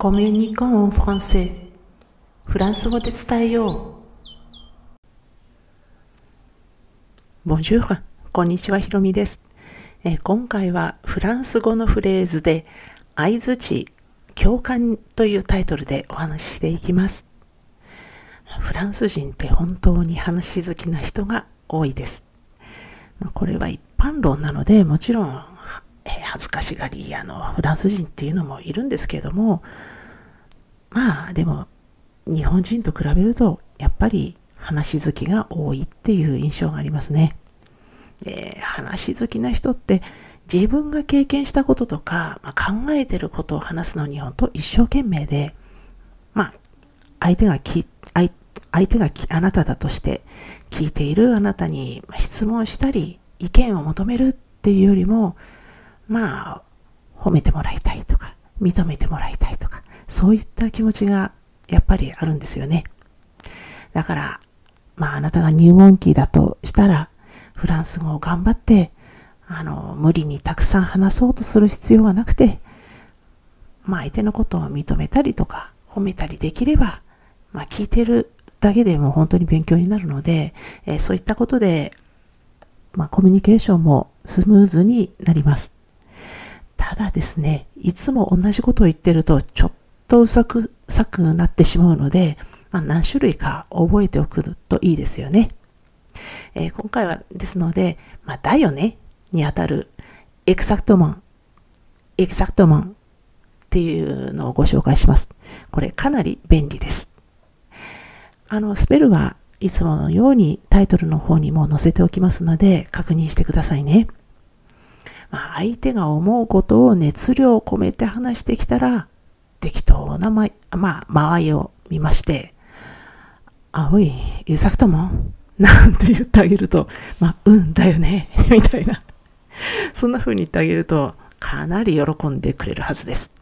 コミュニコンフランセフランス語で伝えよう。ボンジュール、こんにちは、ひろみです、え、今回はフランス語のフレーズで相づち、共感というタイトルでお話ししていきます。フランス人って本当に話好きな人が多いです。まあ、これは一般論なので、もちろん恥ずかしがりあのフランス人っていうのもいるんですけれどもまあでも日本人と比べるとやっぱり話好きが多いっていう印象がありますね。で話好きな人って自分が経験したこととか、まあ、考えてることを話すのに本当一生懸命でまあ相手がき相相手があなただとして聞いているあなたに質問したり意見を求めるっていうよりもまあ、褒めてもらいたいとか、認めてもらいたいとか、そういった気持ちがやっぱりあるんですよね。だから、まああなたが入門期だとしたら、フランス語を頑張って、あの、無理にたくさん話そうとする必要はなくて、まあ相手のことを認めたりとか、褒めたりできれば、まあ聞いてるだけでも本当に勉強になるので、えー、そういったことで、まあコミュニケーションもスムーズになります。ただですね、いつも同じことを言ってると、ちょっとうさく、さくなってしまうので、まあ、何種類か覚えておくといいですよね。えー、今回はですので、まあ、だよねにあたるエクサクトマン、エクサクトマンっていうのをご紹介します。これかなり便利です。あの、スペルはいつものようにタイトルの方にも載せておきますので確認してくださいね。まあ、相手が思うことを熱量を込めて話してきたら、適当なま、まあ、間合いを見まして、あ、おい、ゆさくとも？なんて言ってあげると、まあ、うんだよね、みたいな。そんな風に言ってあげると、かなり喜んでくれるはずです。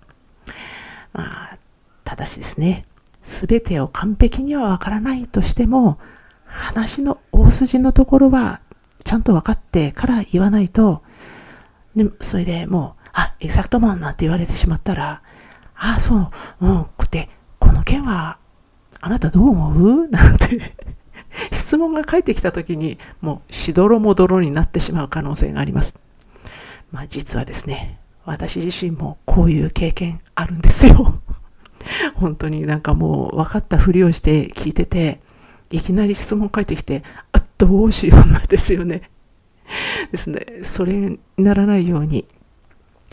まあ、ただしですね、すべてを完璧にはわからないとしても、話の大筋のところはちゃんと分かってから言わないと、で、それでもう、あ、エグザクトマンなんて言われてしまったら、あ、そう、うん、で、この件は、あなたどう思う？なんて質問が返ってきた時に、もう、しどろもどろになってしまう可能性があります。まあ、実はですね、私自身もこういう経験あるんですよ。本当になんかもう分かったふりをして聞いてて、いきなり質問返ってきて、あ、どうしようなんですよね。ですね、それにならないように、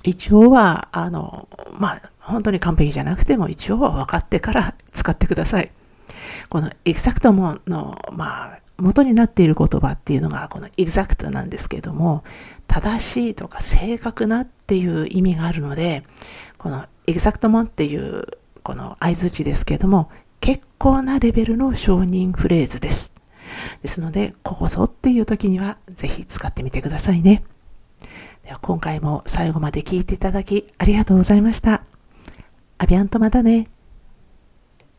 一応は、あの、まあ、本当に完璧じゃなくても、一応は分かってから使ってください。この Exactement の、まあ、元になっている言葉っていうのが、この exact なんですけれども、正しいとか正確なっていう意味があるので、このエグザクトモンっていうこの合図値ですけれども、結構なレベルの承認フレーズです。ですので、ここぞっていう時にはぜひ使ってみてくださいね。では今回も最後まで聞いていただきありがとうございました。アビアントまたね。